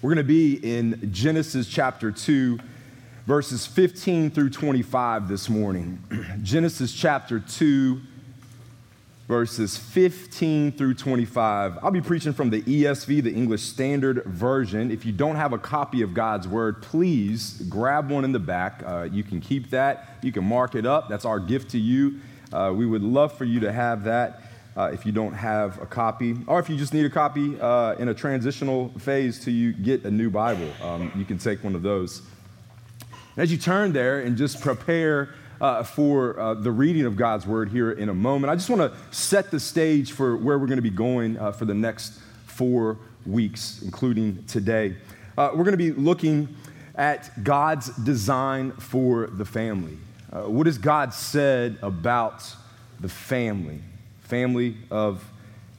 We're going to be in Genesis chapter 2, verses 15 through 25 this morning. Genesis chapter 2, verses 15 through 25. I'll be preaching from the ESV, the English Standard Version. If you don't have a copy of God's Word, please grab one in the back. Uh, you can keep that, you can mark it up. That's our gift to you. Uh, we would love for you to have that uh, if you don't have a copy, or if you just need a copy uh, in a transitional phase till you get a new Bible. Um, you can take one of those. As you turn there and just prepare uh, for uh, the reading of God's word here in a moment, I just want to set the stage for where we're going to be going uh, for the next four weeks, including today. Uh, we're going to be looking at God's design for the family. what has God said about the family? Family of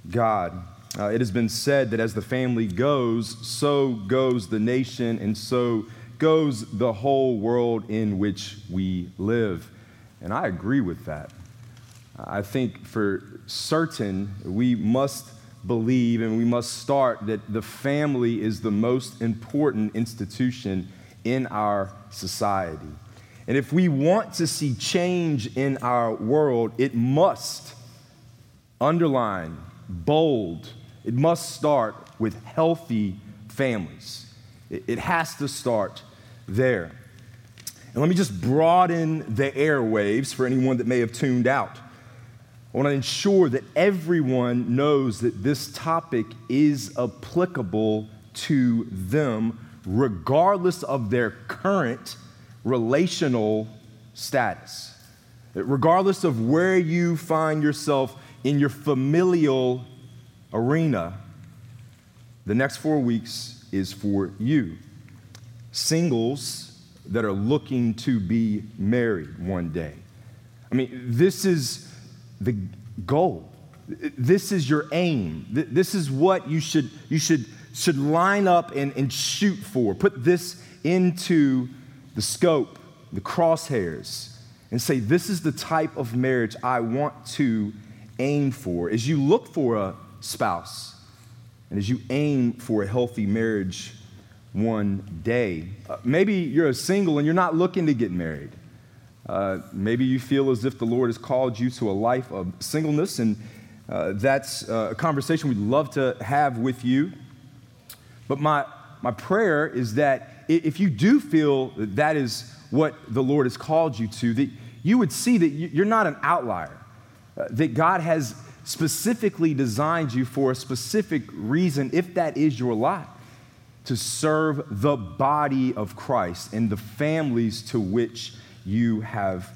God. Uh, it has been said that as the family goes, so goes the nation, and so goes the whole world in which we live. And I agree with that. I think for certain we must believe and we must start that the family is the most important institution in our society. And if we want to see change in our world, it must underline, bold. It must start with healthy families. It, has to start there. And let me just broaden the airwaves for anyone that may have tuned out. I want to ensure that everyone knows that this topic is applicable to them, regardless of their current relational status. Regardless of where you find yourself in your familial arena, the next four weeks is for you. Singles that are looking to be married one day. I mean, this is the goal. This is your aim. This is what you should, you should, should line up and, and shoot for. Put this into the scope, the crosshairs, and say, This is the type of marriage I want to aim for, as you look for a spouse, and as you aim for a healthy marriage one day, uh, maybe you're a single and you're not looking to get married. Uh, maybe you feel as if the Lord has called you to a life of singleness, and uh, that's uh, a conversation we'd love to have with you. But my, my prayer is that if you do feel that that is what the Lord has called you to, that you would see that you're not an outlier that God has specifically designed you for a specific reason, if that is your lot, to serve the body of Christ and the families to which you have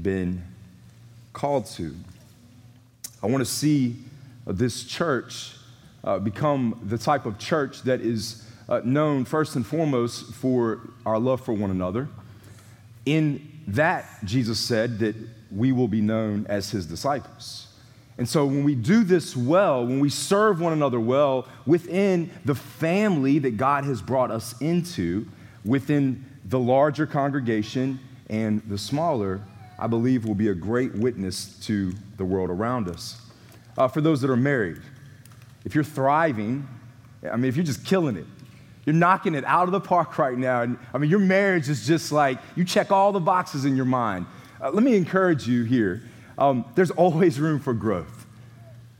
been called to. I want to see this church uh, become the type of church that is uh, known first and foremost for our love for one another. In that, Jesus said that we will be known as his disciples. And so, when we do this well, when we serve one another well within the family that God has brought us into, within the larger congregation and the smaller, I believe will be a great witness to the world around us. Uh, for those that are married, if you're thriving, I mean, if you're just killing it, you're knocking it out of the park right now. And I mean, your marriage is just like you check all the boxes in your mind. Uh, let me encourage you here. Um, there's always room for growth.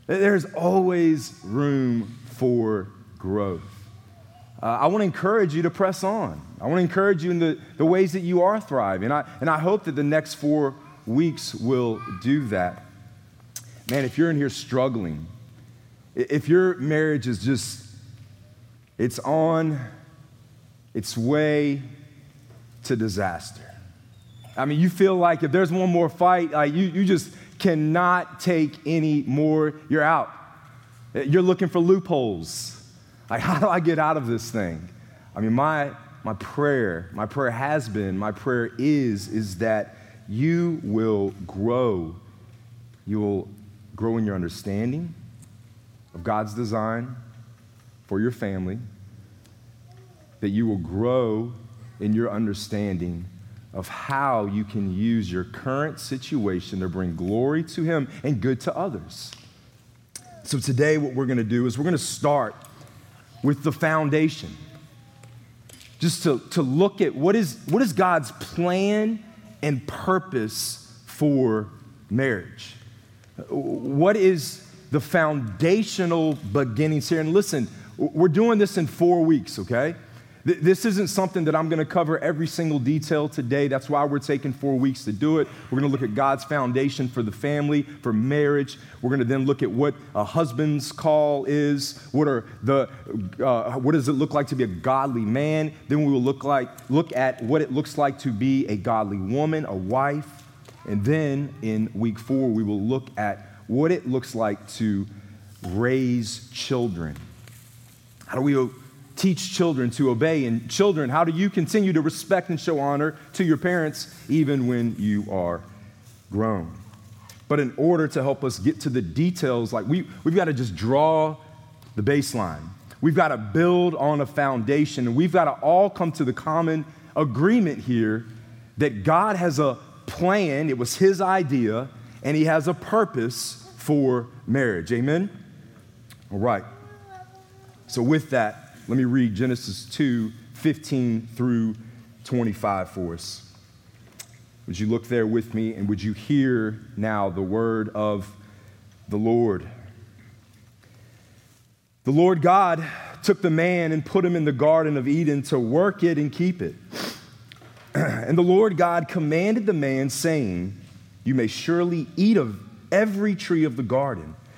There's always room for growth. Uh, I want to encourage you to press on. I want to encourage you in the, the ways that you are thriving. I, and I hope that the next four weeks will do that. Man, if you're in here struggling, if your marriage is just, it's on its way to disaster, I mean, you feel like if there's one more fight, like you, you just cannot take any more. You're out. You're looking for loopholes. Like, how do I get out of this thing? I mean, my, my prayer, my prayer has been, my prayer is, is that you will grow. You will grow in your understanding of God's design for your family, that you will grow in your understanding of how you can use your current situation to bring glory to Him and good to others. So, today, what we're going to do is we're going to start with the foundation. just to, to look at what is, what is God's plan and purpose for marriage. What is the foundational beginnings here? And listen, we're doing this in four weeks, okay? This isn't something that I'm going to cover every single detail today. That's why we're taking four weeks to do it. We're going to look at God's foundation for the family, for marriage. We're going to then look at what a husband's call is. What are the uh, what does it look like to be a godly man? Then we will look like look at what it looks like to be a godly woman, a wife. And then in week four, we will look at what it looks like to raise children. How do we teach children to obey. And children, how do you continue to respect and show honor to your parents even when you are grown? But in order to help us get to the details, like we, we've got to just draw the baseline. We've got to build on a foundation, and we've got to all come to the common agreement here that God has a plan, it was His idea, and He has a purpose for marriage. Amen? All right. So, with that, let me read Genesis 2 15 through 25 for us. Would you look there with me and would you hear now the word of the Lord? The Lord God took the man and put him in the Garden of Eden to work it and keep it. and the Lord God commanded the man, saying, You may surely eat of every tree of the garden.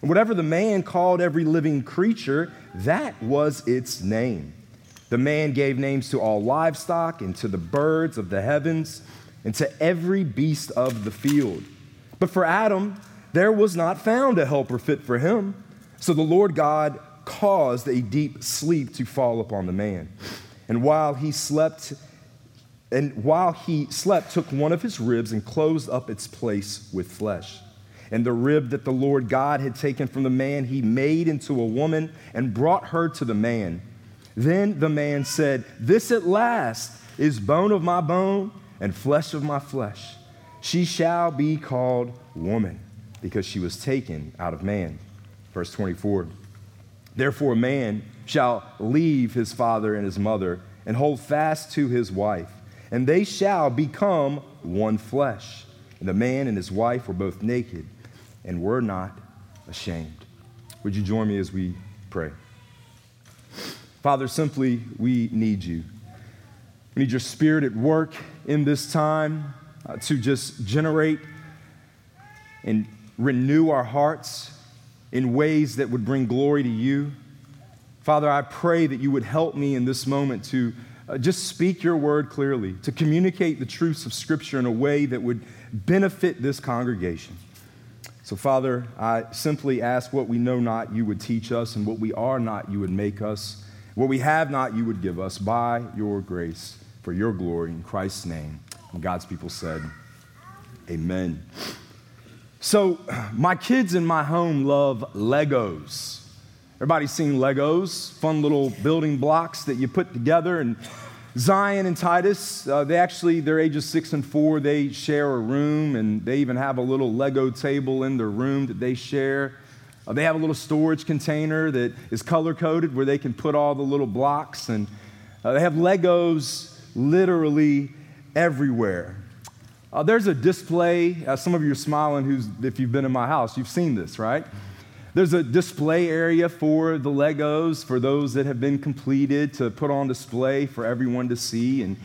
And whatever the man called every living creature, that was its name. The man gave names to all livestock and to the birds of the heavens and to every beast of the field. But for Adam, there was not found a helper fit for him. So the Lord God caused a deep sleep to fall upon the man. And while he slept, and while he slept, took one of his ribs and closed up its place with flesh. And the rib that the Lord God had taken from the man, he made into a woman and brought her to the man. Then the man said, This at last is bone of my bone and flesh of my flesh. She shall be called woman because she was taken out of man. Verse 24. Therefore, man shall leave his father and his mother and hold fast to his wife, and they shall become one flesh. And the man and his wife were both naked and we're not ashamed. Would you join me as we pray? Father, simply, we need you. We need your spirit at work in this time uh, to just generate and renew our hearts in ways that would bring glory to you. Father, I pray that you would help me in this moment to uh, just speak your word clearly, to communicate the truths of Scripture in a way that would benefit this congregation. So, Father, I simply ask what we know not, you would teach us, and what we are not, you would make us. What we have not, you would give us by your grace for your glory in Christ's name. And God's people said, Amen. So, my kids in my home love Legos. Everybody's seen Legos, fun little building blocks that you put together and Zion and Titus, uh, they actually, they're ages six and four. They share a room, and they even have a little Lego table in their room that they share. Uh, they have a little storage container that is color coded where they can put all the little blocks. And uh, they have Legos literally everywhere. Uh, there's a display. Uh, some of you are smiling who's, if you've been in my house, you've seen this, right? There's a display area for the Legos for those that have been completed to put on display for everyone to see. And,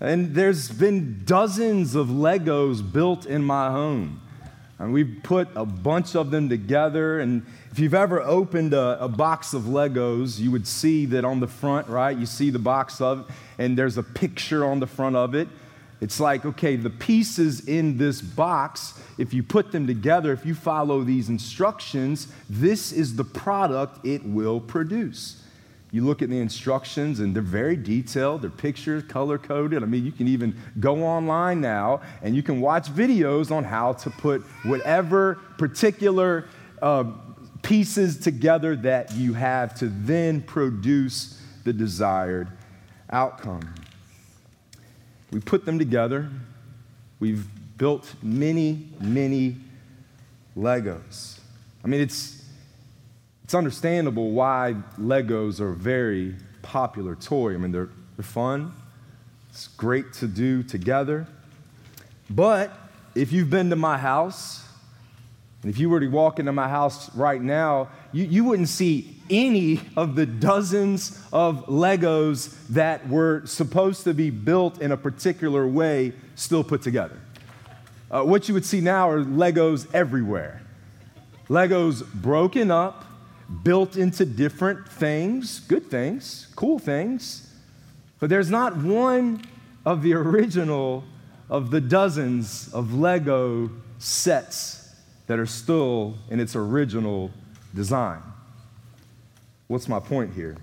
and there's been dozens of Legos built in my home. And we've put a bunch of them together. And if you've ever opened a, a, box of Legos, you would see that on the front, right? You see the box of, and there's a picture on the front of it. It's like, okay, the pieces in this box, if you put them together, if you follow these instructions, this is the product it will produce. You look at the instructions, and they're very detailed. They're pictures, color coded. I mean, you can even go online now and you can watch videos on how to put whatever particular uh, pieces together that you have to then produce the desired outcome. We put them together. We've built many, many Legos. I mean, it's, it's understandable why Legos are a very popular toy. I mean, they're, they're fun, it's great to do together. But if you've been to my house, and if you were to walk into my house right now, you, you wouldn't see any of the dozens of Legos that were supposed to be built in a particular way still put together. Uh, what you would see now are Legos everywhere. Legos broken up, built into different things, good things, cool things, but there's not one of the original of the dozens of Lego sets that are still in its original design. What's my point here?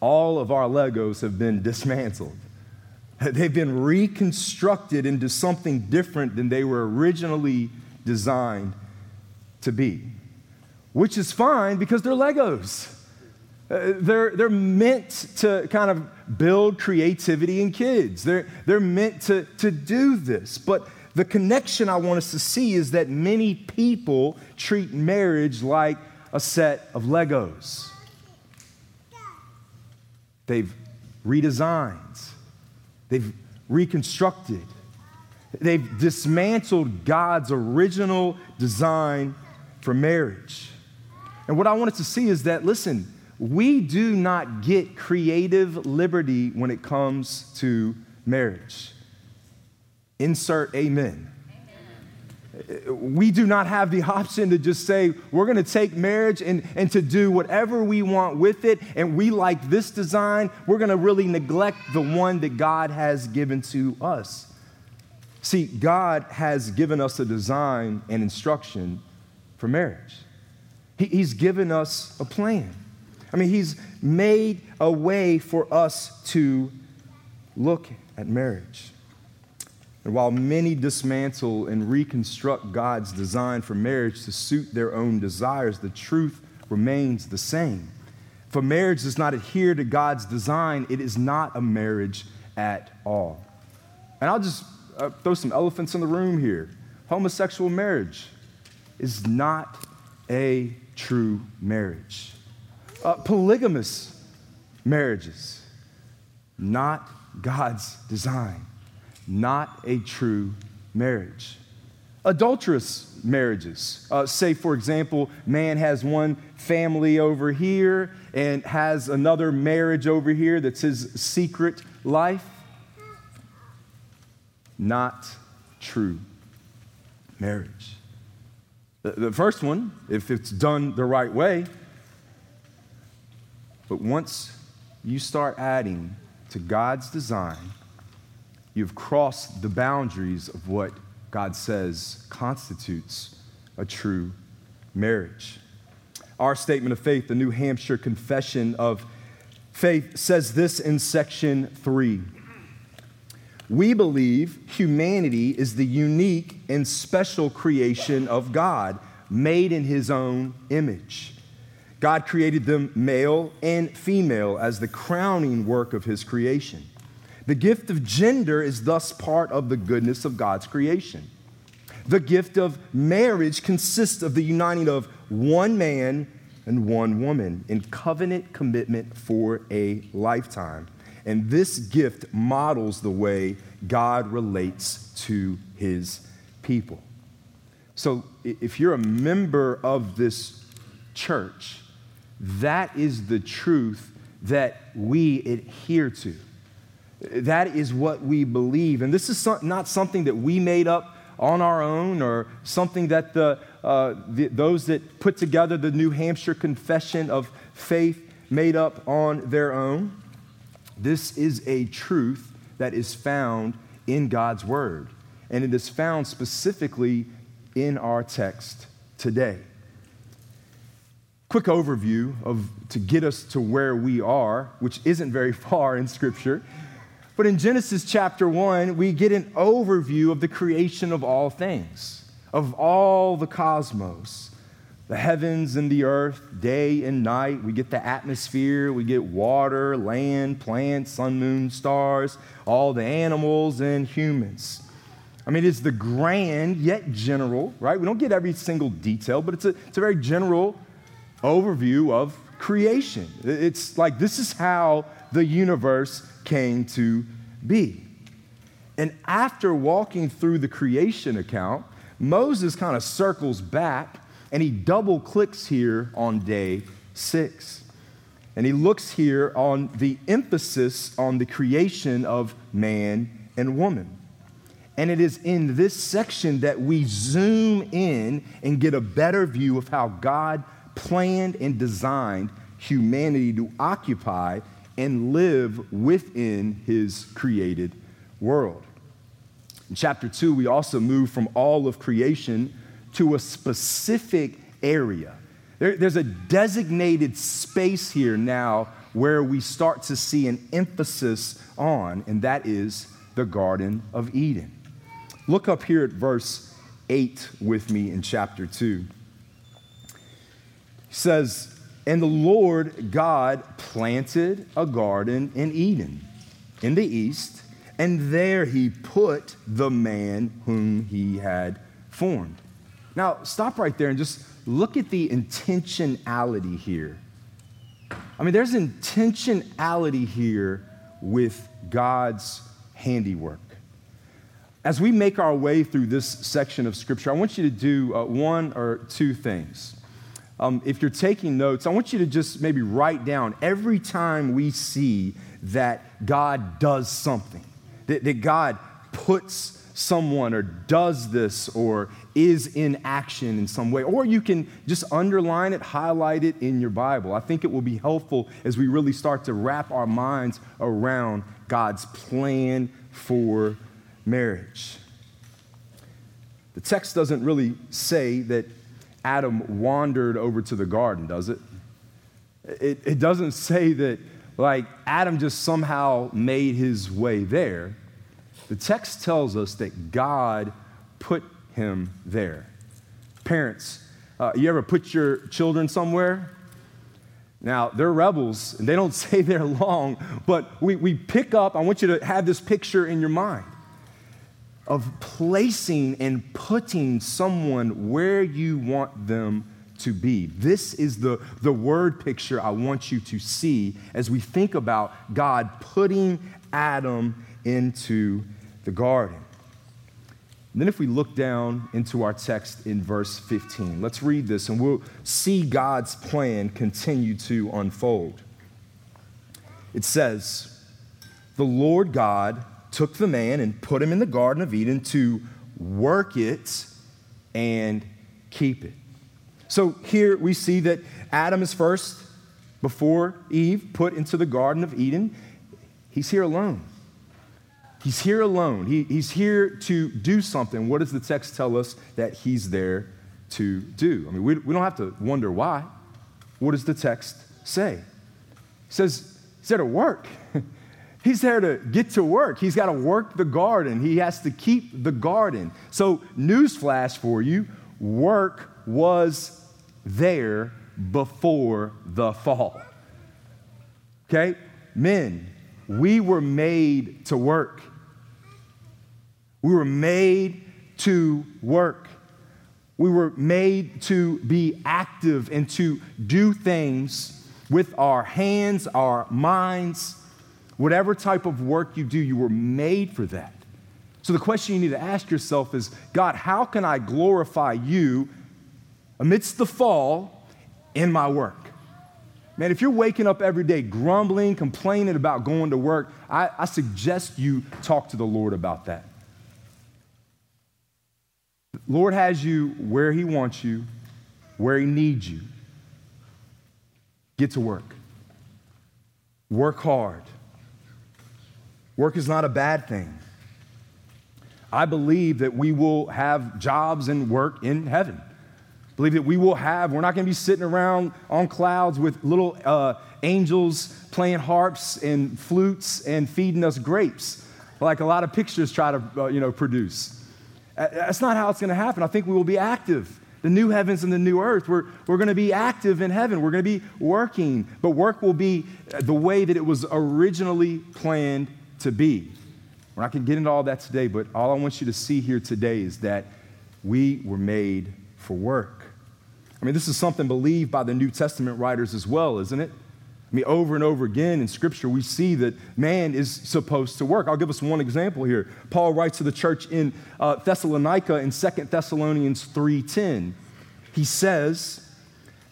All of our Legos have been dismantled. They've been reconstructed into something different than they were originally designed to be, which is fine because they're Legos. Uh, they're, they're meant to kind of build creativity in kids. They're, they're meant to, to do this. But the connection I want us to see is that many people treat marriage like a set of Legos. They've redesigned, they've reconstructed, they've dismantled God's original design for marriage. And what I wanted to see is that, listen, we do not get creative liberty when it comes to marriage. Insert amen. We do not have the option to just say, we're going to take marriage and, and to do whatever we want with it, and we like this design. We're going to really neglect the one that God has given to us. See, God has given us a design and instruction for marriage, he, He's given us a plan. I mean, He's made a way for us to look at marriage. And while many dismantle and reconstruct God's design for marriage to suit their own desires, the truth remains the same. If a marriage does not adhere to God's design, it is not a marriage at all. And I'll just uh, throw some elephants in the room here. Homosexual marriage is not a true marriage. Uh, polygamous marriages, not God's design not a true marriage. Adulterous marriages. Uh, say, for example, man has one family over here and has another marriage over here that's his secret life. Not true marriage. The, the first one, if it's done the right way, but once you start adding to God's design You've crossed the boundaries of what God says constitutes a true marriage. Our statement of faith, the New Hampshire Confession of Faith, says this in section three. We believe humanity is the unique and special creation of God, made in his own image. God created them male and female as the crowning work of his creation. The gift of gender is thus part of the goodness of God's creation. The gift of marriage consists of the uniting of one man and one woman in covenant commitment for a lifetime. And this gift models the way God relates to his people. So if you're a member of this church, that is the truth that we adhere to. That is what we believe. And this is not something that we made up on our own or something that the, uh, the, those that put together the New Hampshire Confession of Faith made up on their own. This is a truth that is found in God's Word, and it is found specifically in our text today. quick overview of to get us to where we are, which isn't very far in Scripture. But in Genesis chapter 1, we get an overview of the creation of all things, of all the cosmos, the heavens and the earth, day and night. We get the atmosphere, we get water, land, plants, sun, moon, stars, all the animals and humans. I mean, it's the grand yet general, right? We don't get every single detail, but it's a, it's a very general overview of creation. It's like this is how the universe came to be. And after walking through the creation account, Moses kind of circles back and he double clicks here on day six. And he looks here on the emphasis on the creation of man and woman. And it is in this section that we zoom in and get a better view of how God planned and designed humanity to occupy and live within his created world. In chapter 2, we also move from all of creation to a specific area. There, there's a designated space here now where we start to see an emphasis on, and that is the Garden of Eden. Look up here at verse 8 with me in chapter 2 He says, And the Lord God planted a garden in Eden in the east, and there he put the man whom he had formed. Now, stop right there and just look at the intentionality here. I mean, there's intentionality here with God's handiwork. As we make our way through this section of Scripture, I want you to do uh, one or two things um, if you're taking notes, I want you to just maybe write down every time we see that God does something, that, that God puts someone or does this or is in action in some way. Or you can just underline it, highlight it in your Bible. I think it will be helpful as we really start to wrap our minds around God's plan for marriage. The text doesn't really say that Adam wandered over to the garden, does it? It, it doesn't say that, like, Adam just somehow made his way there. The text tells us that God put him there. Parents, uh, you ever put your children somewhere? Now, they're rebels, and they don't stay there long, but we, we pick up, I want you to have this picture in your mind of placing and putting someone where you want them to be. This is the, the word picture I want you to see as we think about God putting Adam into the garden. And then, if we look down into our text in verse 15, let's read this and we'll see God's plan continue to unfold. It says, The Lord God took the man and put him in the Garden of Eden to work it and keep it. So here we see that Adam is first, before Eve, put into the Garden of Eden. He's here alone. He's here alone. He, he's here to do something. What does the text tell us that he's there to do? I mean, we, we don't have to wonder why. What does the text say? It says he's there to work. He's there to get to work. He's got to work the garden. He has to keep the garden. So, newsflash for you work was there before the fall. Okay? Men, we were made to work. We were made to work. We were made to be active and to do things with our hands, our minds, Whatever type of work you do, you were made for that. So the question you need to ask yourself is God, how can I glorify you amidst the fall in my work? Man, if you're waking up every day grumbling, complaining about going to work, I, I suggest you talk to the Lord about that. Lord has you where He wants you, where He needs you. Get to work. Work hard. Work is not a bad thing. I believe that we will have jobs and work in heaven. believe that we will have, we're not going to be sitting around on clouds with little uh, angels playing harps and flutes and feeding us grapes, like a lot of pictures try to uh, you know, produce. That's not how it's going to happen. I think we will be active. The new heavens and the new earth, we're, we're going to be active in heaven. We're going to be working, but work will be the way that it was originally planned to be. We're not going to get into all that today, but all I want you to see here today is that we were made for work. I mean, this is something believed by the New Testament writers as well, isn't it? I mean, over and over again in Scripture, we see that man is supposed to work. I'll give us one example here. Paul writes to the church in uh, Thessalonica in 2 Thessalonians 3.10. He says,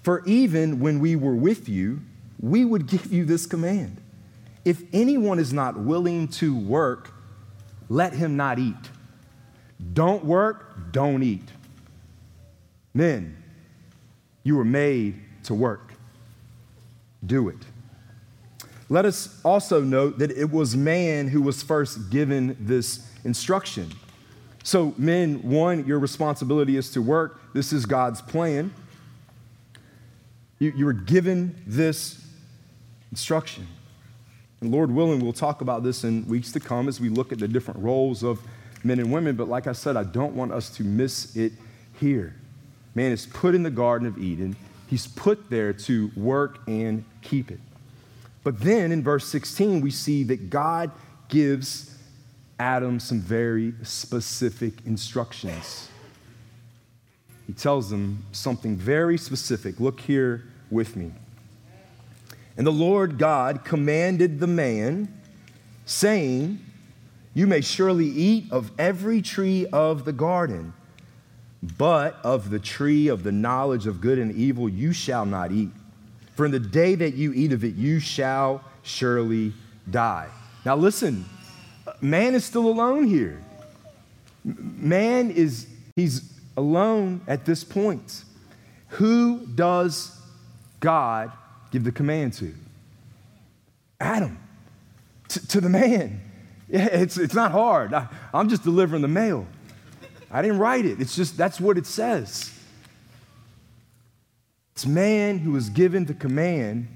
For even when we were with you, we would give you this command. If anyone is not willing to work, let him not eat. Don't work, don't eat. Men, you were made to work. Do it. Let us also note that it was man who was first given this instruction. So, men, one, your responsibility is to work. This is God's plan. You, you were given this instruction. And Lord willing, we'll talk about this in weeks to come as we look at the different roles of men and women. But like I said, I don't want us to miss it here. Man is put in the Garden of Eden, he's put there to work and keep it. But then in verse 16, we see that God gives Adam some very specific instructions. He tells them something very specific. Look here with me. And the Lord God commanded the man, saying, You may surely eat of every tree of the garden. But of the tree of the knowledge of good and evil you shall not eat. For in the day that you eat of it, you shall surely die. Now, listen, man is still alone here. Man is, he's alone at this point. Who does God give the command to? Adam, to, to the man. Yeah, it's, it's not hard. I, I'm just delivering the mail. I didn't write it. It's just, that's what it says. It's man who was given the command.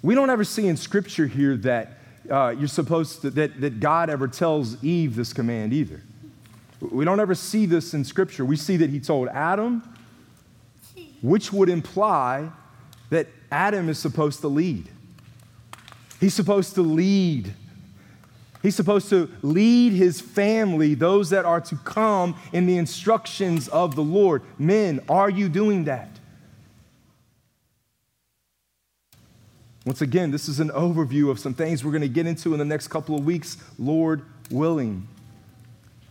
We don't ever see in Scripture here that uh, you're supposed to, that, that God ever tells Eve this command either. We don't ever see this in Scripture. We see that he told Adam, which would imply that Adam is supposed to lead. He's supposed to lead He's supposed to lead his family, those that are to come, in the instructions of the Lord. Men, are you doing that? Once again, this is an overview of some things we're going to get into in the next couple of weeks, Lord willing.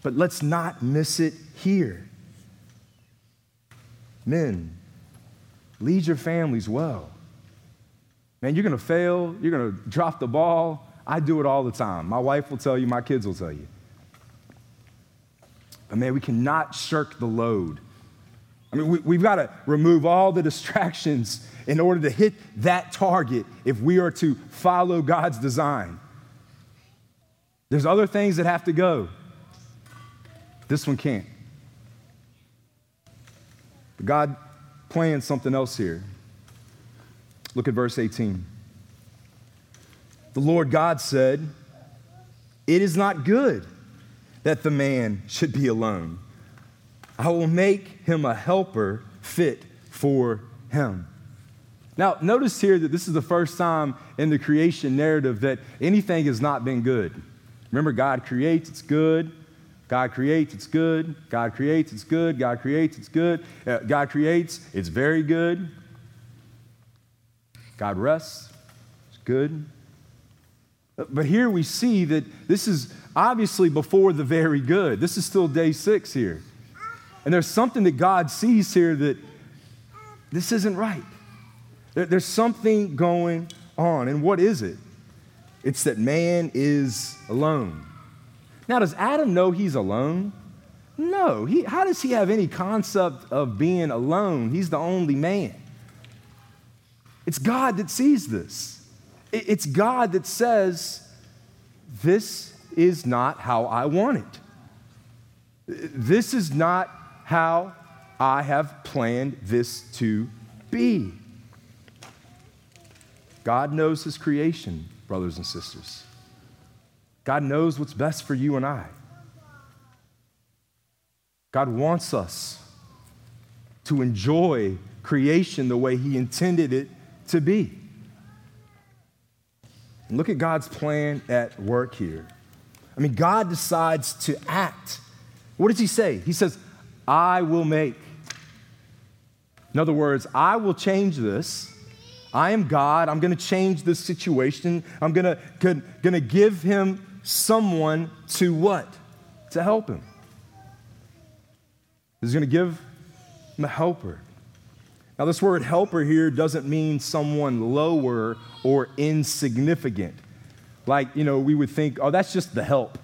But let's not miss it here. Men, lead your families well. Man, you're going to fail, you're going to drop the ball, I do it all the time. My wife will tell you, my kids will tell you. But man, we cannot shirk the load. I mean, we, have got to remove all the distractions in order to hit that target if we are to follow God's design. There's other things that have to go. This one can't. But God planned something else here. Look at verse 18. The Lord God said, It is not good that the man should be alone. I will make him a helper fit for him. Now, notice here that this is the first time in the creation narrative that anything has not been good. Remember, God creates, it's good. God creates, it's good. God creates, it's good. God creates, it's good. Uh, God creates, it's very good. God rests, it's good. But here we see that this is obviously before the very good. This is still day six here. And there's something that God sees here that this isn't right. There's something going on. And what is it? It's that man is alone. Now, does Adam know he's alone? No. He, how does he have any concept of being alone? He's the only man. It's God that sees this. It's God that says, This is not how I want it. This is not how I have planned this to be. God knows his creation, brothers and sisters. God knows what's best for you and I. God wants us to enjoy creation the way he intended it to be. And look at God's plan at work here. I mean, God decides to act. What does he say? He says, I will make. In other words, I will change this. I am God. I'm going to change this situation. I'm going to, going to give him someone to what? To help him. He's going to give him a helper. Now, this word helper here doesn't mean someone lower or insignificant. Like, you know, we would think, oh, that's just the help.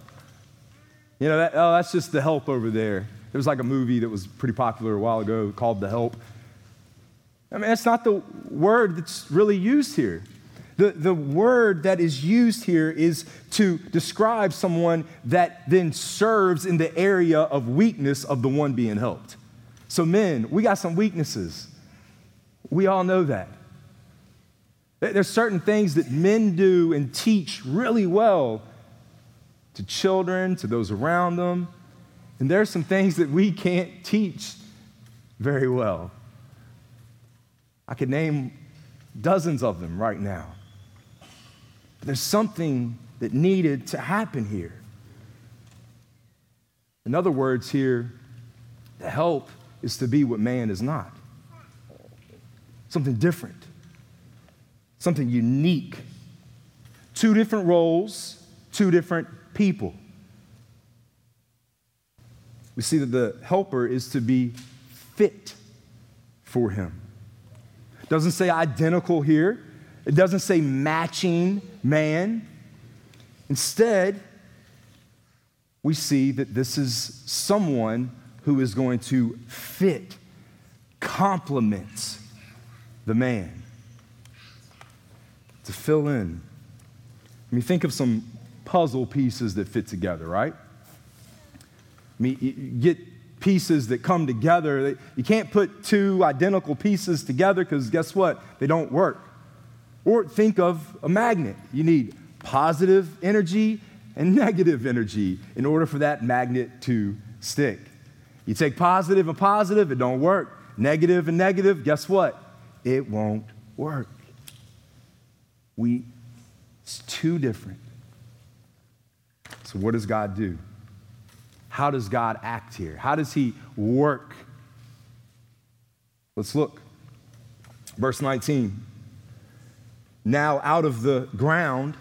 You know, that, oh, that's just the help over there. There was like a movie that was pretty popular a while ago called The Help. I mean, that's not the word that's really used here. The, the word that is used here is to describe someone that then serves in the area of weakness of the one being helped. So, men, we got some weaknesses. We all know that. There's certain things that men do and teach really well to children, to those around them. And there's some things that we can't teach very well. I could name dozens of them right now. There's something that needed to happen here. In other words, here, the help is to be what man is not something different, something unique. Two different roles, two different people. We see that the helper is to be fit for him. Doesn't say identical here. It doesn't say matching man. Instead, we see that this is someone who is going to fit, complement the man, to fill in. I mean, think of some puzzle pieces that fit together, right? I mean, you get pieces that come together. You can't put two identical pieces together because guess what? They don't work. Or think of a magnet. You need positive energy and negative energy in order for that magnet to stick. You take positive and positive, it don't work. Negative and negative, guess what? It won't work. We it's too different. So what does God do? How does God act here? How does He work? Let's look. Verse 19. Now, out of the ground,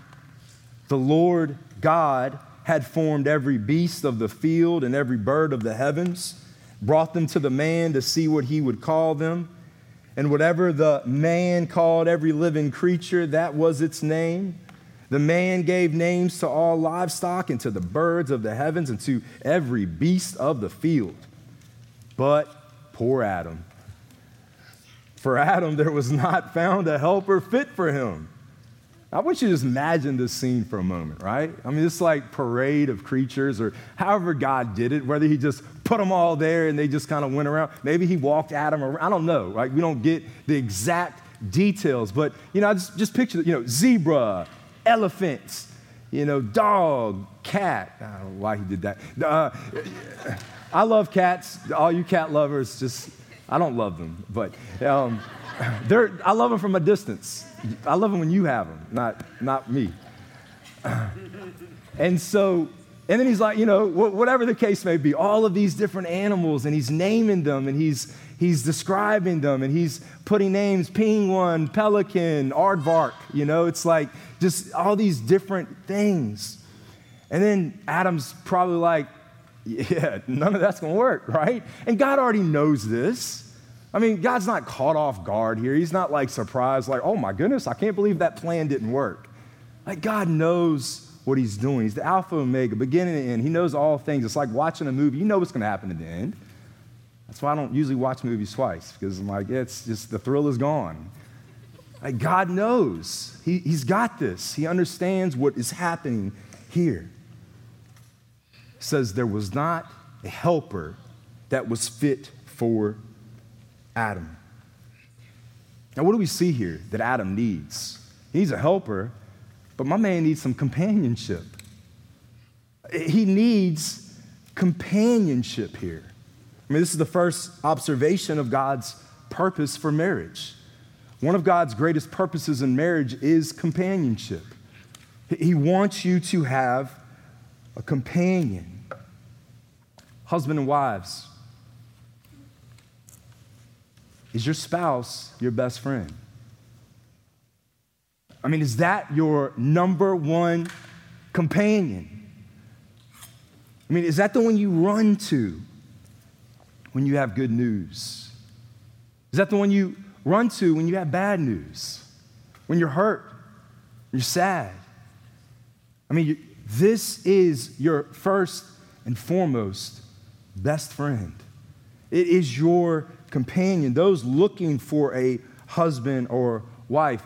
the Lord God had formed every beast of the field and every bird of the heavens, brought them to the man to see what he would call them. And whatever the man called every living creature, that was its name. The man gave names to all livestock and to the birds of the heavens and to every beast of the field. But poor Adam. For Adam, there was not found a helper fit for him. I want you to just imagine this scene for a moment, right? I mean, it's like parade of creatures, or however God did it, whether He just put them all there and they just kind of went around. Maybe He walked Adam around. I don't know, right? We don't get the exact details, but you know, I just, just picture, you know, zebra, elephants, you know, dog, cat. I don't know why he did that. Uh, I love cats. All you cat lovers, just, I don't love them, but um, they're, I love them from a distance. I love them when you have them, not, not me. and so, and then he's like, you know, whatever the case may be, all of these different animals, and he's naming them, and he's, he's describing them, and he's putting names, penguin, pelican, aardvark, you know, it's like just all these different things. And then Adam's probably like, yeah, none of that's gonna work, right? And God already knows this. I mean, God's not caught off guard here. He's not like surprised, like, oh my goodness, I can't believe that plan didn't work. Like, God knows what He's doing. He's the Alpha Omega, beginning and end. He knows all things. It's like watching a movie. You know what's gonna happen at the end. That's why I don't usually watch movies twice, because I'm like, it's just the thrill is gone. Like God knows. He, he's got this. He understands what is happening here. Says there was not a helper that was fit for Adam. Now, what do we see here that Adam needs? He needs a helper, but my man needs some companionship. He needs companionship here. I mean, this is the first observation of God's purpose for marriage. One of God's greatest purposes in marriage is companionship. He wants you to have a companion. Husband and wives, is your spouse your best friend? I mean, is that your number one companion? I mean, is that the one you run to when you have good news? Is that the one you run to when you have bad news? When you're hurt, you're sad? I mean, this is your first and foremost best friend. It is your companion, those looking for a husband or wife.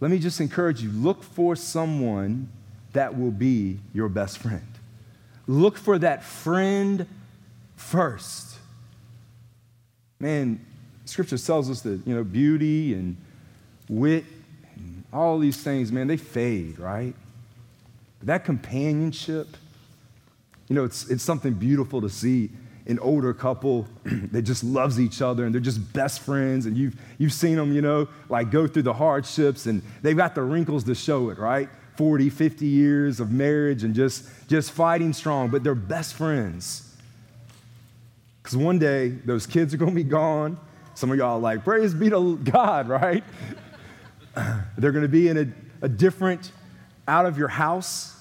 Let me just encourage you look for someone that will be your best friend. Look for that friend first. Man, scripture tells us that, you know, beauty and wit and all these things, man, they fade, right? But that companionship, you know, it's, it's something beautiful to see an older couple that just loves each other and they're just best friends and you've, you've seen them, you know, like go through the hardships and they've got the wrinkles to show it, right? 40, 50 years of marriage and just, just fighting strong, but they're best friends. Because one day, those kids are going to be gone. Some of y'all are like, praise be to God, right? they're going to be in a, a different, out of your house,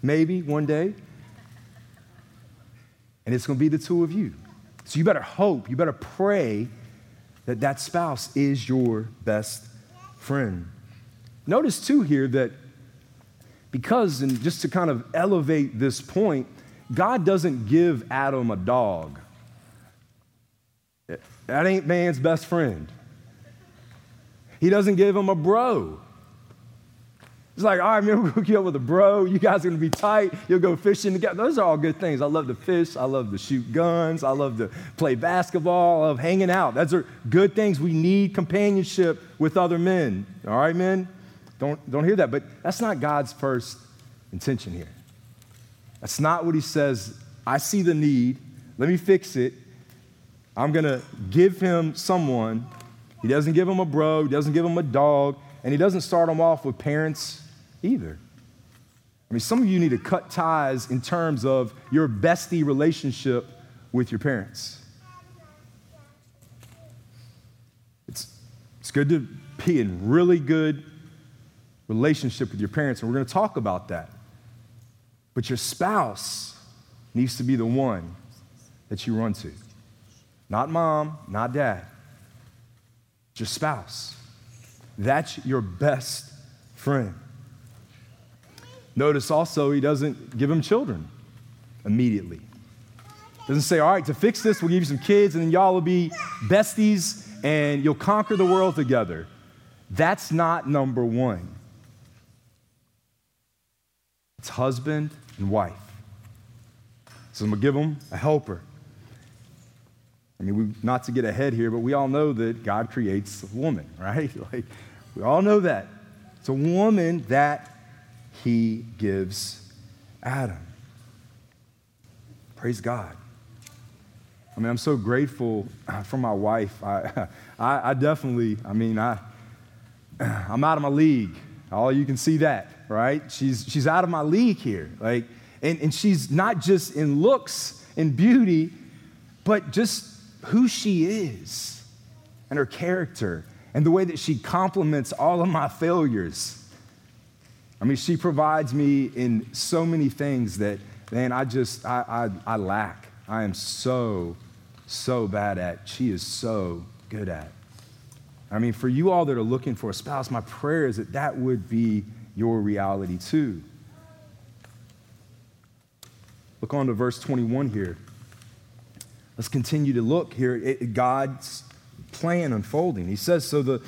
maybe one day. And it's going to be the two of you. So you better hope, you better pray that that spouse is your best friend. Notice too here that because, and just to kind of elevate this point, God doesn't give Adam a dog. That ain't man's best friend. He doesn't give him a bro. It's like, all right, man, we'll up with a bro. You guys are gonna be tight. You'll go fishing together. Those are all good things. I love to fish. I love to shoot guns. I love to play basketball. I love hanging out. Those are good things. We need companionship with other men. All right, men? Don't, don't hear that. But that's not God's first intention here. That's not what he says. I see the need. Let me fix it. I'm going to give him someone. He doesn't give him a bro, he doesn't give him a dog, and he doesn't start him off with parents either. I mean, some of you need to cut ties in terms of your bestie relationship with your parents. It's, it's good to be in really good relationship with your parents, and we're going to talk about that. But your spouse needs to be the one that you run to. Not mom, not dad. It's your spouse. That's your best friend. Notice also, he doesn't give him children immediately. Doesn't say, all right, to fix this, we'll give you some kids, and then y'all will be besties and you'll conquer the world together. That's not number one. It's husband and wife. So I'm going to give them a helper. I mean, we, not to get ahead here, but we all know that God creates a woman, right? Like, we all know that. It's a woman that he gives Adam. Praise God. I mean, I'm so grateful uh, for my wife. I, I, I definitely, I mean, I, I'm out of my league. All you can see that right? She's, she's out of my league here. Like, and, and she's not just in looks and beauty, but just who she is and her character and the way that she complements all of my failures. I mean, she provides me in so many things that, man, I just, I, I, I lack. I am so, so bad at. She is so good at. I mean, for you all that are looking for a spouse, my prayer is that that would be your reality too. Look on to verse 21 here. Let's continue to look here at God's plan unfolding. He says, So the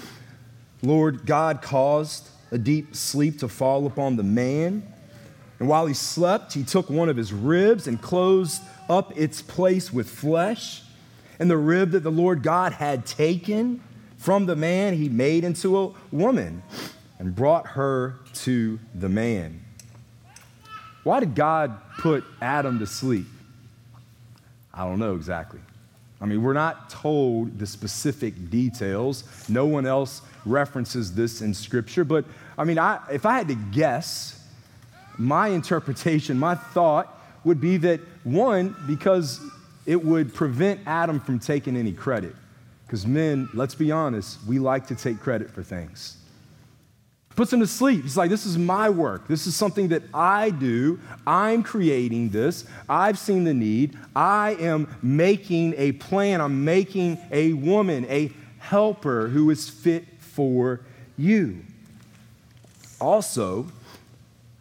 Lord God caused a deep sleep to fall upon the man. And while he slept, he took one of his ribs and closed up its place with flesh. And the rib that the Lord God had taken from the man, he made into a woman and brought her to the man. Why did God put Adam to sleep? I don't know exactly. I mean, we're not told the specific details. No one else references this in Scripture. But I mean, I, if I had to guess, my interpretation, my thought would be that one, because it would prevent Adam from taking any credit. Because men, let's be honest, we like to take credit for things. Puts him to sleep. He's like, This is my work. This is something that I do. I'm creating this. I've seen the need. I am making a plan. I'm making a woman, a helper who is fit for you. Also,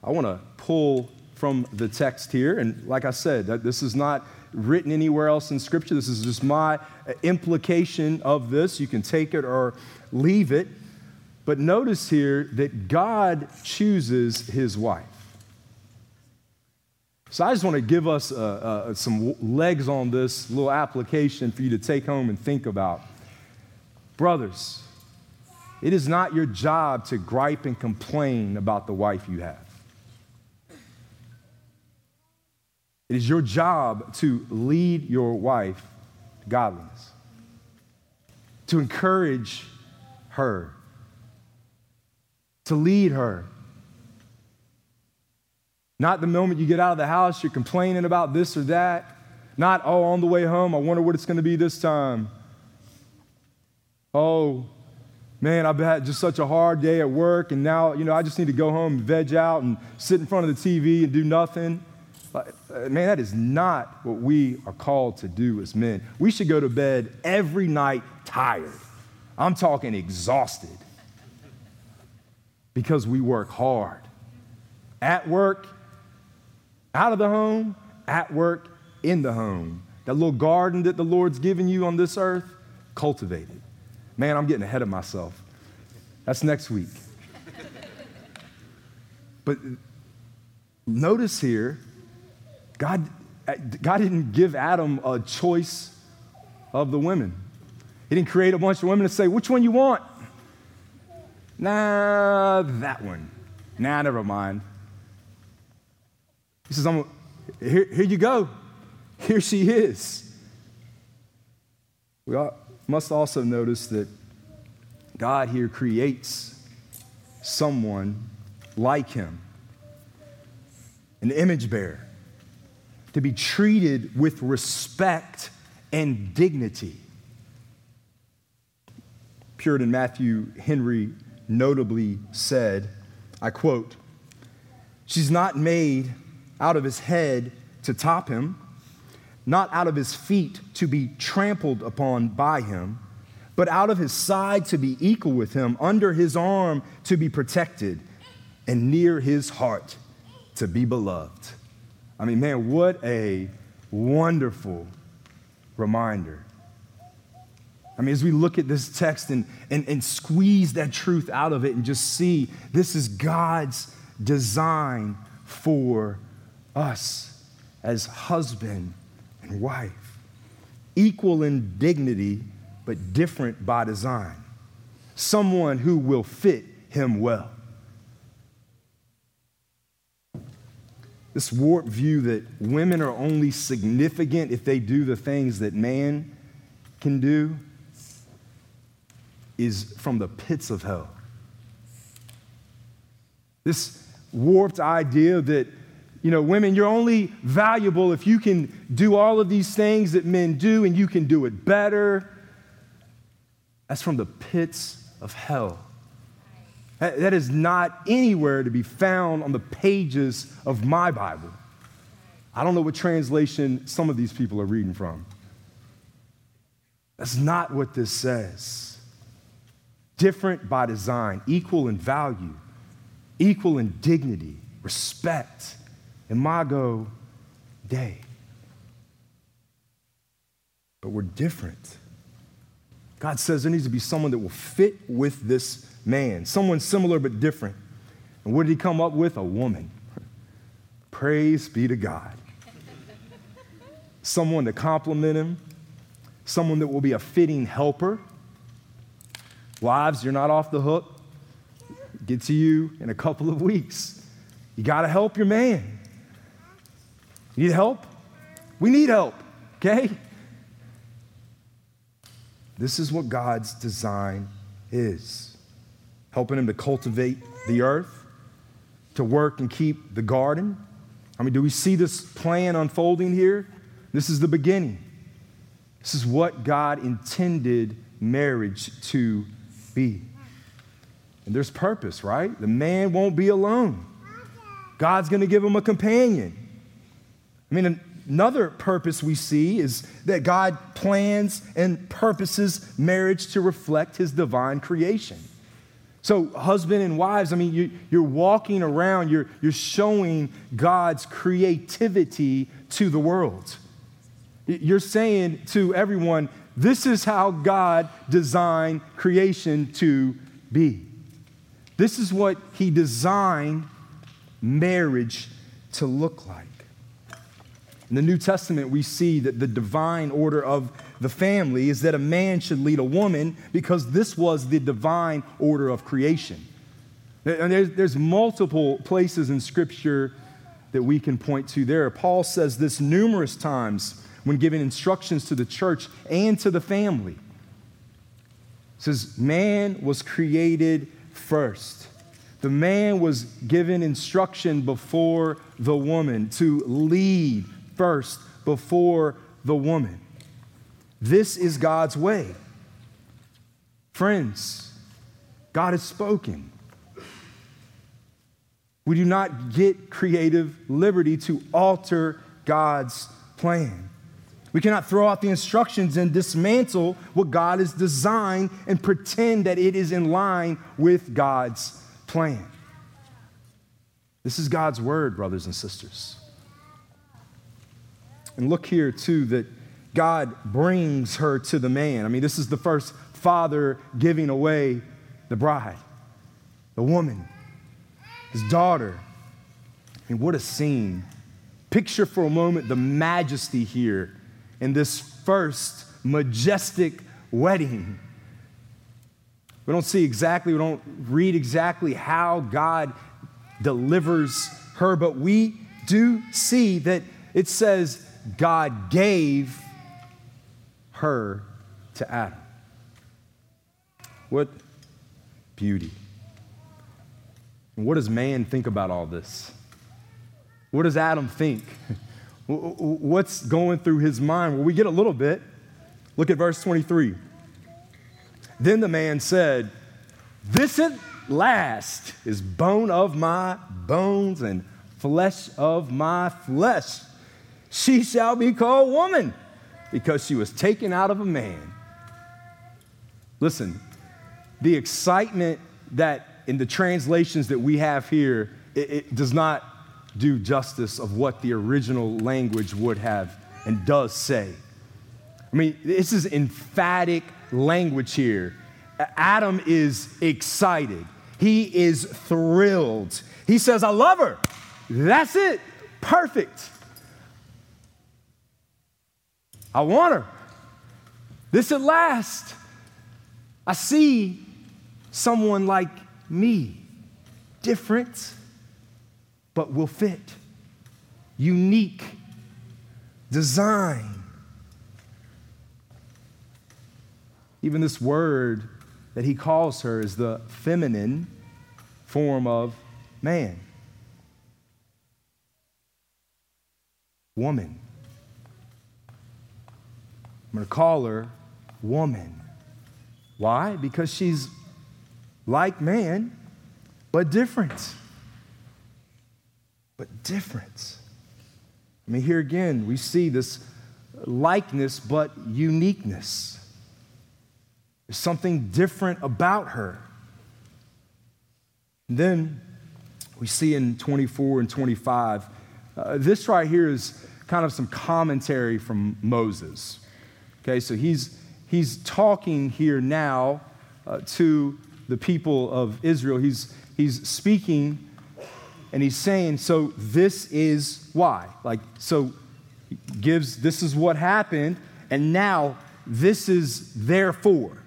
I want to pull from the text here, and like I said, this is not written anywhere else in Scripture. This is just my uh, implication of this. You can take it or leave it. But notice here that God chooses his wife. So I just want to give us uh, uh, some legs on this little application for you to take home and think about. Brothers, it is not your job to gripe and complain about the wife you have. It is your job to lead your wife to godliness, to encourage her, to lead her. Not the moment you get out of the house, you're complaining about this or that. Not, oh, on the way home, I wonder what it's going to be this time. Oh, man, I've had just such a hard day at work, and now, you know, I just need to go home and veg out and sit in front of the TV and do nothing. Uh, man, that is not what we are called to do as men. We should go to bed every night tired. I'm talking exhausted because we work hard. At work, out of the home, at work, in the home. That little garden that the Lord's given you on this earth, cultivate it. Man, I'm getting ahead of myself. That's next week. but notice here God, God didn't give Adam a choice of the women. He didn't create a bunch of women to say, which one you want? Nah, that one. Nah, never mind. He says, I'm, here, here you go. Here she is. We must also notice that God here creates someone like him, an image bearer to be treated with respect and dignity. Puritan Matthew Henry notably said, I quote, She's not made out of his head to top him, not out of his feet to be trampled upon by him, but out of his side to be equal with him, under his arm to be protected, and near his heart to be beloved. I mean, man, what a wonderful reminder. I mean, as we look at this text and, and, and squeeze that truth out of it and just see this is God's design for us as husband and wife, equal in dignity, but different by design. Someone who will fit him well. this warped view that women are only significant if they do the things that man can do is from the pits of hell. This warped idea that, you know, women, you're only valuable if you can do all of these things that men do and you can do it better. That's from the pits of hell. That is not anywhere to be found on the pages of my Bible. I don't know what translation some of these people are reading from. That's not what this says. Different by design, equal in value, equal in dignity, respect, imago Dei. But we're different. God says there needs to be someone that will fit with this man, someone similar but different. And what did he come up with? A woman. Praise be to God. Someone to complement him, someone that will be a fitting helper. Wives, you're not off the hook. Get to you in a couple of weeks. You got to help your man. You need help? We need help, okay? This is what God's design is helping him to cultivate the earth, to work and keep the garden. I mean, do we see this plan unfolding here? This is the beginning. This is what God intended marriage to be. And there's purpose, right? The man won't be alone. God's going to give him a companion. I mean, another purpose we see is that God plans and purposes marriage to reflect his divine creation. So, husband and wives, I mean, you, you're walking around, you're, you're showing God's creativity to the world. You're saying to everyone, this is how God designed creation to be. This is what He designed marriage to look like. In the New Testament, we see that the divine order of the family is that a man should lead a woman because this was the divine order of creation. And there's, there's multiple places in Scripture that we can point to there. Paul says this numerous times when giving instructions to the church and to the family. It says, Man was created first. The man was given instruction before the woman to lead first before the woman. This is God's way. Friends, God has spoken. We do not get creative liberty to alter God's plan. We cannot throw out the instructions and dismantle what God has designed and pretend that it is in line with God's plan. This is God's word, brothers and sisters. And look here, too, that God brings her to the man. I mean, this is the first father giving away the bride, the woman, his daughter. I mean, what a scene. Picture for a moment the majesty here in this first majestic wedding. We don't see exactly, we don't read exactly how God delivers her, but we do see that it says God gave her to Adam. What beauty. And what does man think about all this? What does Adam think? What's going through his mind? Well, we get a little bit. Look at verse 23. Then the man said, This at last is bone of my bones and flesh of my flesh. She shall be called woman because she was taken out of a man. Listen, the excitement that in the translations that we have here, it, it does not do justice of what the original language would have and does say. I mean, this is emphatic language here. Adam is excited. He is thrilled. He says, I love her. That's it. Perfect. I want her. This at last. I see someone like me, different but will fit. Unique design. Even this word that he calls her is the feminine form of man. Woman. I'm going to call her woman. Why? Because she's like man, but different but different. I mean, here again, we see this likeness but uniqueness. There's something different about her. And then we see in 24 and 25, uh, this right here is kind of some commentary from Moses. Okay, so he's, he's talking here now uh, to the people of Israel. He's, he's speaking and he's saying, so this is why. Like, so gives this is what happened, and now this is therefore.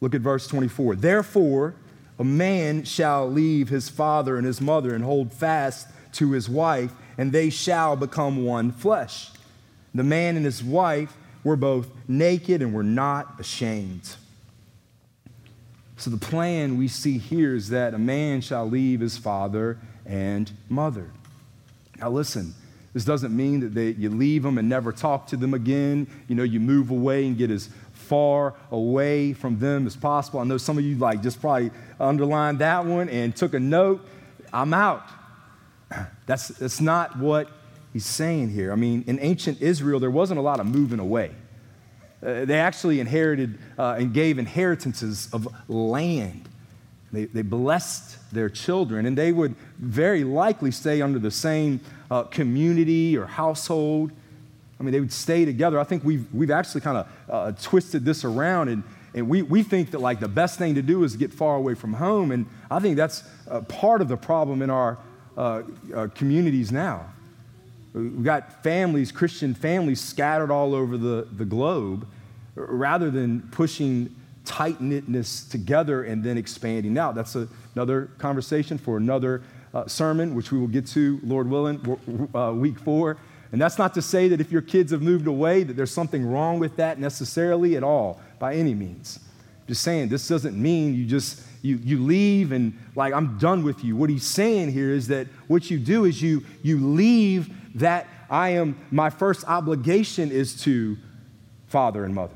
Look at verse 24. Therefore, a man shall leave his father and his mother and hold fast to his wife, and they shall become one flesh. The man and his wife were both naked and were not ashamed. So, the plan we see here is that a man shall leave his father and mother. Now, listen, this doesn't mean that they, you leave them and never talk to them again. You know, you move away and get as far away from them as possible. I know some of you like just probably underlined that one and took a note. I'm out. That's, that's not what he's saying here. I mean, in ancient Israel, there wasn't a lot of moving away. Uh, they actually inherited uh, and gave inheritances of land. They, they blessed their children, and they would very likely stay under the same uh, community or household. I mean, they would stay together. I think we've, we've actually kind of uh, twisted this around, and, and we, we think that like the best thing to do is get far away from home. And I think that's uh, part of the problem in our uh, communities now. We've got families, Christian families, scattered all over the, the globe rather than pushing tight knitness together and then expanding out. That's a, another conversation for another uh, sermon, which we will get to, Lord willing, uh, week four. And that's not to say that if your kids have moved away, that there's something wrong with that necessarily at all, by any means. Just saying, this doesn't mean you just you, you leave and like i'm done with you what he's saying here is that what you do is you you leave that I am, my first obligation is to father and mother.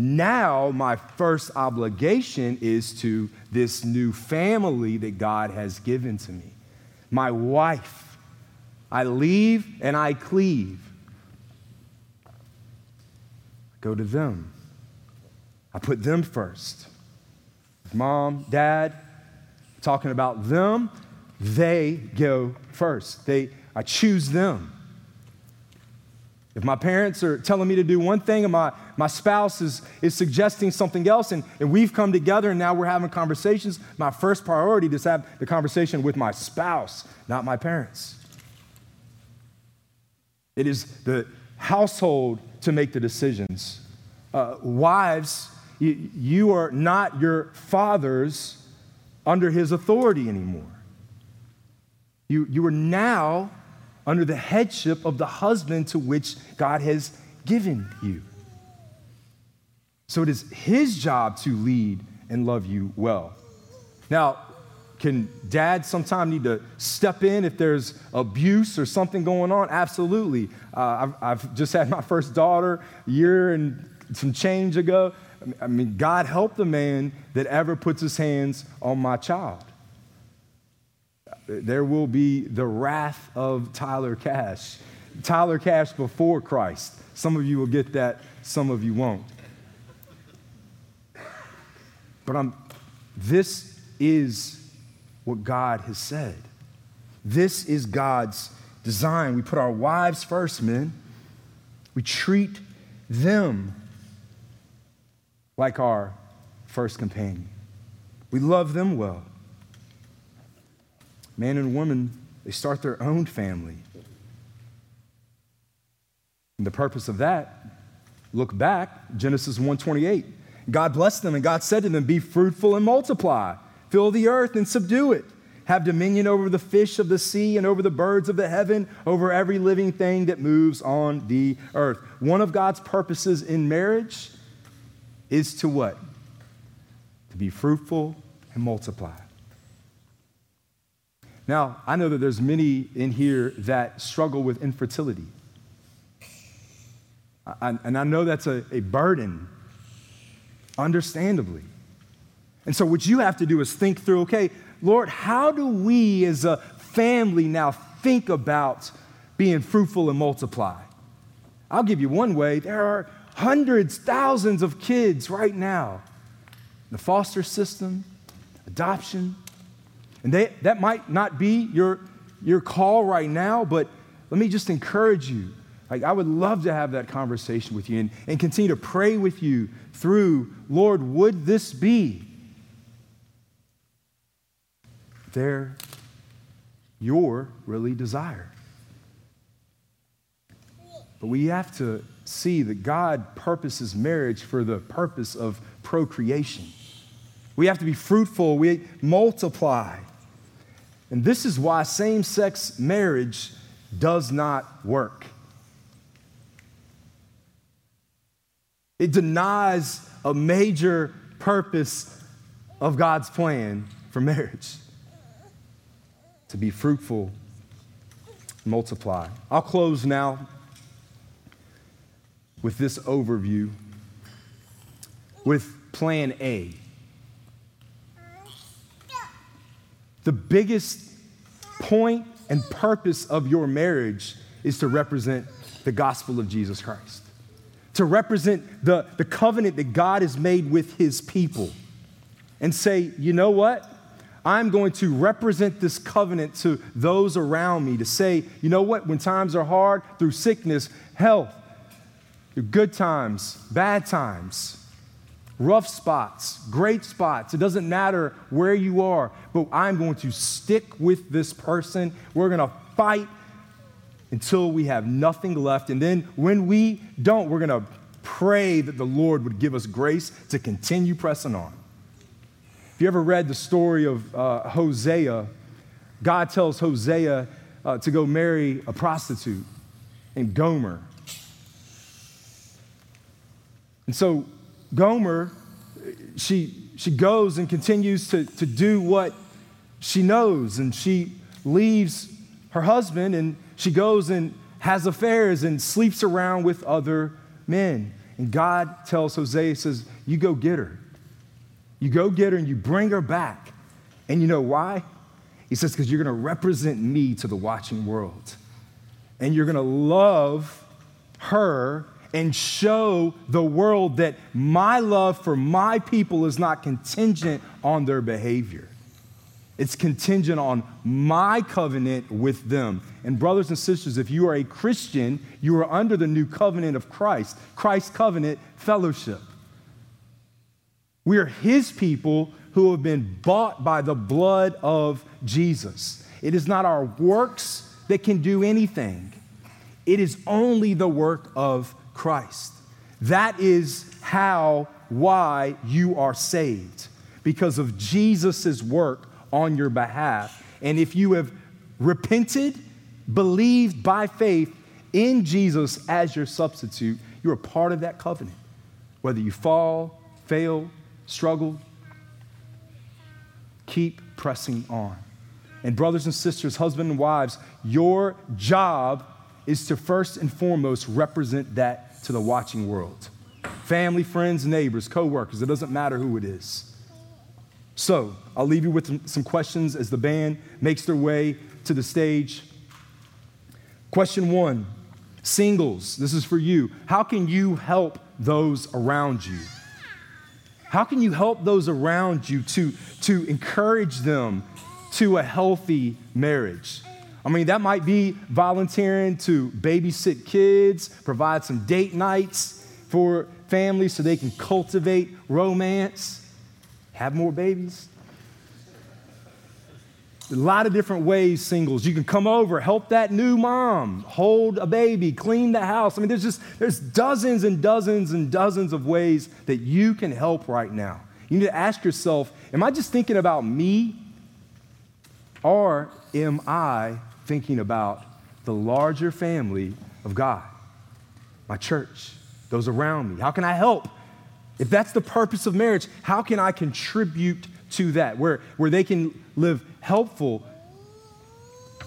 Now, my first obligation is to this new family that God has given to me, my wife. I leave and I cleave. I Go to them. I put them first. Mom, dad, talking about them, they go first. They, I choose them. If my parents are telling me to do one thing and my, my spouse is, is suggesting something else, and, and we've come together and now we're having conversations, my first priority is to have the conversation with my spouse, not my parents. It is the household to make the decisions. Uh, wives, you, you are not your father's under his authority anymore. You, you are now under the headship of the husband to which God has given you. So it is his job to lead and love you well. Now, can dad sometimes need to step in if there's abuse or something going on? Absolutely. Uh, I've, I've, just had my first daughter a year and some change ago. I mean, God help the man that ever puts his hands on my child there will be the wrath of Tyler Cash. Tyler Cash before Christ. Some of you will get that, some of you won't. But I'm, this is what God has said. This is God's design. We put our wives first, men. We treat them like our first companion. We love them well man and woman, they start their own family. And the purpose of that, look back, Genesis 1:28. God blessed them and God said to them, "Be fruitful and multiply, fill the earth and subdue it." Have dominion over the fish of the sea and over the birds of the heaven, over every living thing that moves on the earth. One of God's purposes in marriage is to what? To be fruitful and multiply. Now, I know that there's many in here that struggle with infertility. I, and I know that's a, a burden, understandably. And so, what you have to do is think through okay, Lord, how do we as a family now think about being fruitful and multiply? I'll give you one way. There are hundreds, thousands of kids right now. The foster system, adoption, and they, that might not be your, your call right now, but let me just encourage you. Like, I would love to have that conversation with you and, and continue to pray with you through, Lord, would this be their, your really desire? But we have to see that God purposes marriage for the purpose of procreation. We have to be fruitful, we multiply. And this is why same sex marriage does not work. It denies a major purpose of God's plan for marriage to be fruitful, multiply. I'll close now with this overview with plan A. The biggest point and purpose of your marriage is to represent the gospel of Jesus Christ, to represent the, the covenant that God has made with his people, and say, you know what? I'm going to represent this covenant to those around me to say, you know what? When times are hard, through sickness, health, through good times, bad times, rough spots, great spots. It doesn't matter where you are, but I'm going to stick with this person. We're going to fight until we have nothing left. And then when we don't, we're going to pray that the Lord would give us grace to continue pressing on. If you ever read the story of uh, Hosea, God tells Hosea uh, to go marry a prostitute named Gomer. And so Gomer, she, she goes and continues to, to do what she knows, and she leaves her husband and she goes and has affairs and sleeps around with other men. And God tells Hosea, says, You go get her. You go get her and you bring her back. And you know why? He says, Because you're going to represent me to the watching world. And you're going to love her and show the world that my love for my people is not contingent on their behavior. It's contingent on my covenant with them. And, brothers and sisters, if you are a Christian, you are under the new covenant of Christ, Christ's covenant fellowship. We are his people who have been bought by the blood of Jesus. It is not our works that can do anything, it is only the work of Christ. That is how, why you are saved, because of Jesus' work on your behalf. And if you have repented, believed by faith in Jesus as your substitute, you are part of that covenant. Whether you fall, fail, struggle, keep pressing on. And, brothers and sisters, husbands and wives, your job is to first and foremost represent that to the watching world family, friends, neighbors, co-workers. It doesn't matter who it is. So I'll leave you with some questions as the band makes their way to the stage. Question one singles, this is for you. How can you help those around you? How can you help those around you to, to encourage them to a healthy marriage? I mean, that might be volunteering to babysit kids, provide some date nights for families so they can cultivate romance, have more babies. A lot of different ways, singles. You can come over, help that new mom, hold a baby, clean the house. I mean, there's just there's dozens and dozens and dozens of ways that you can help right now. You need to ask yourself, am I just thinking about me? Or am I thinking about the larger family of God, my church, those around me? How can I help? If that's the purpose of marriage, how can I contribute to that? Where, where they can live helpful,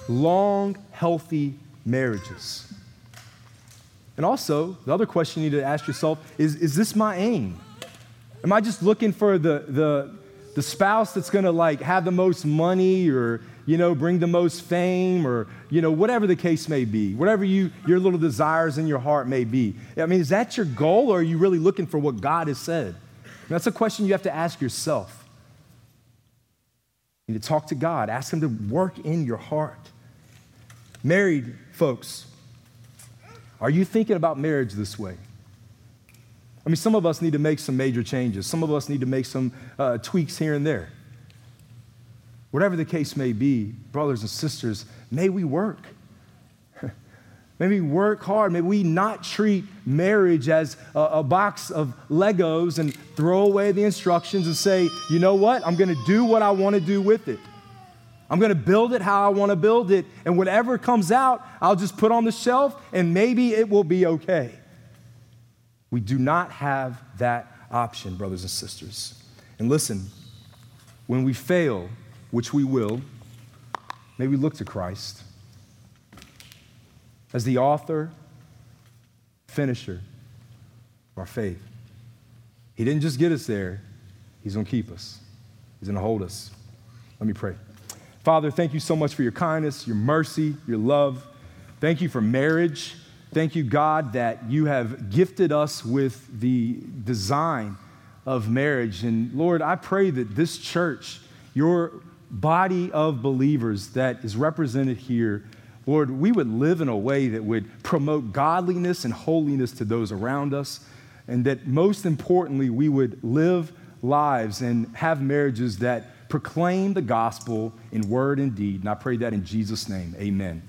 long, healthy marriages. And also, the other question you need to ask yourself is Is this my aim? Am I just looking for the, the, the spouse that's gonna like have the most money or you know, bring the most fame or, you know, whatever the case may be, whatever you, your little desires in your heart may be. I mean, is that your goal or are you really looking for what God has said? that's a question you have to ask yourself. You need to talk to God, ask Him to work in your heart. Married folks, are you thinking about marriage this way? I mean, some of us need to make some major changes. Some of us need to make some uh, tweaks here and there. Whatever the case may be, brothers and sisters, may we work. may we work hard. May we not treat marriage as a, a, box of Legos and throw away the instructions and say, you know what? I'm going to do what I want to do with it. I'm going to build it how I want to build it. And whatever comes out, I'll just put on the shelf and maybe it will be okay. We do not have that option, brothers and sisters. And listen, when we fail, which we will, may we look to Christ as the author, finisher of our faith. He didn't just get us there, He's going to keep us, He's going to hold us. Let me pray. Father, thank you so much for your kindness, your mercy, your love. Thank you for marriage. Thank you, God, that you have gifted us with the design of marriage. And Lord, I pray that this church, your body of believers that is represented here, Lord, we would live in a way that would promote godliness and holiness to those around us, and that most importantly, we would live lives and have marriages that proclaim the gospel in word and deed. And I pray that in Jesus' name. Amen.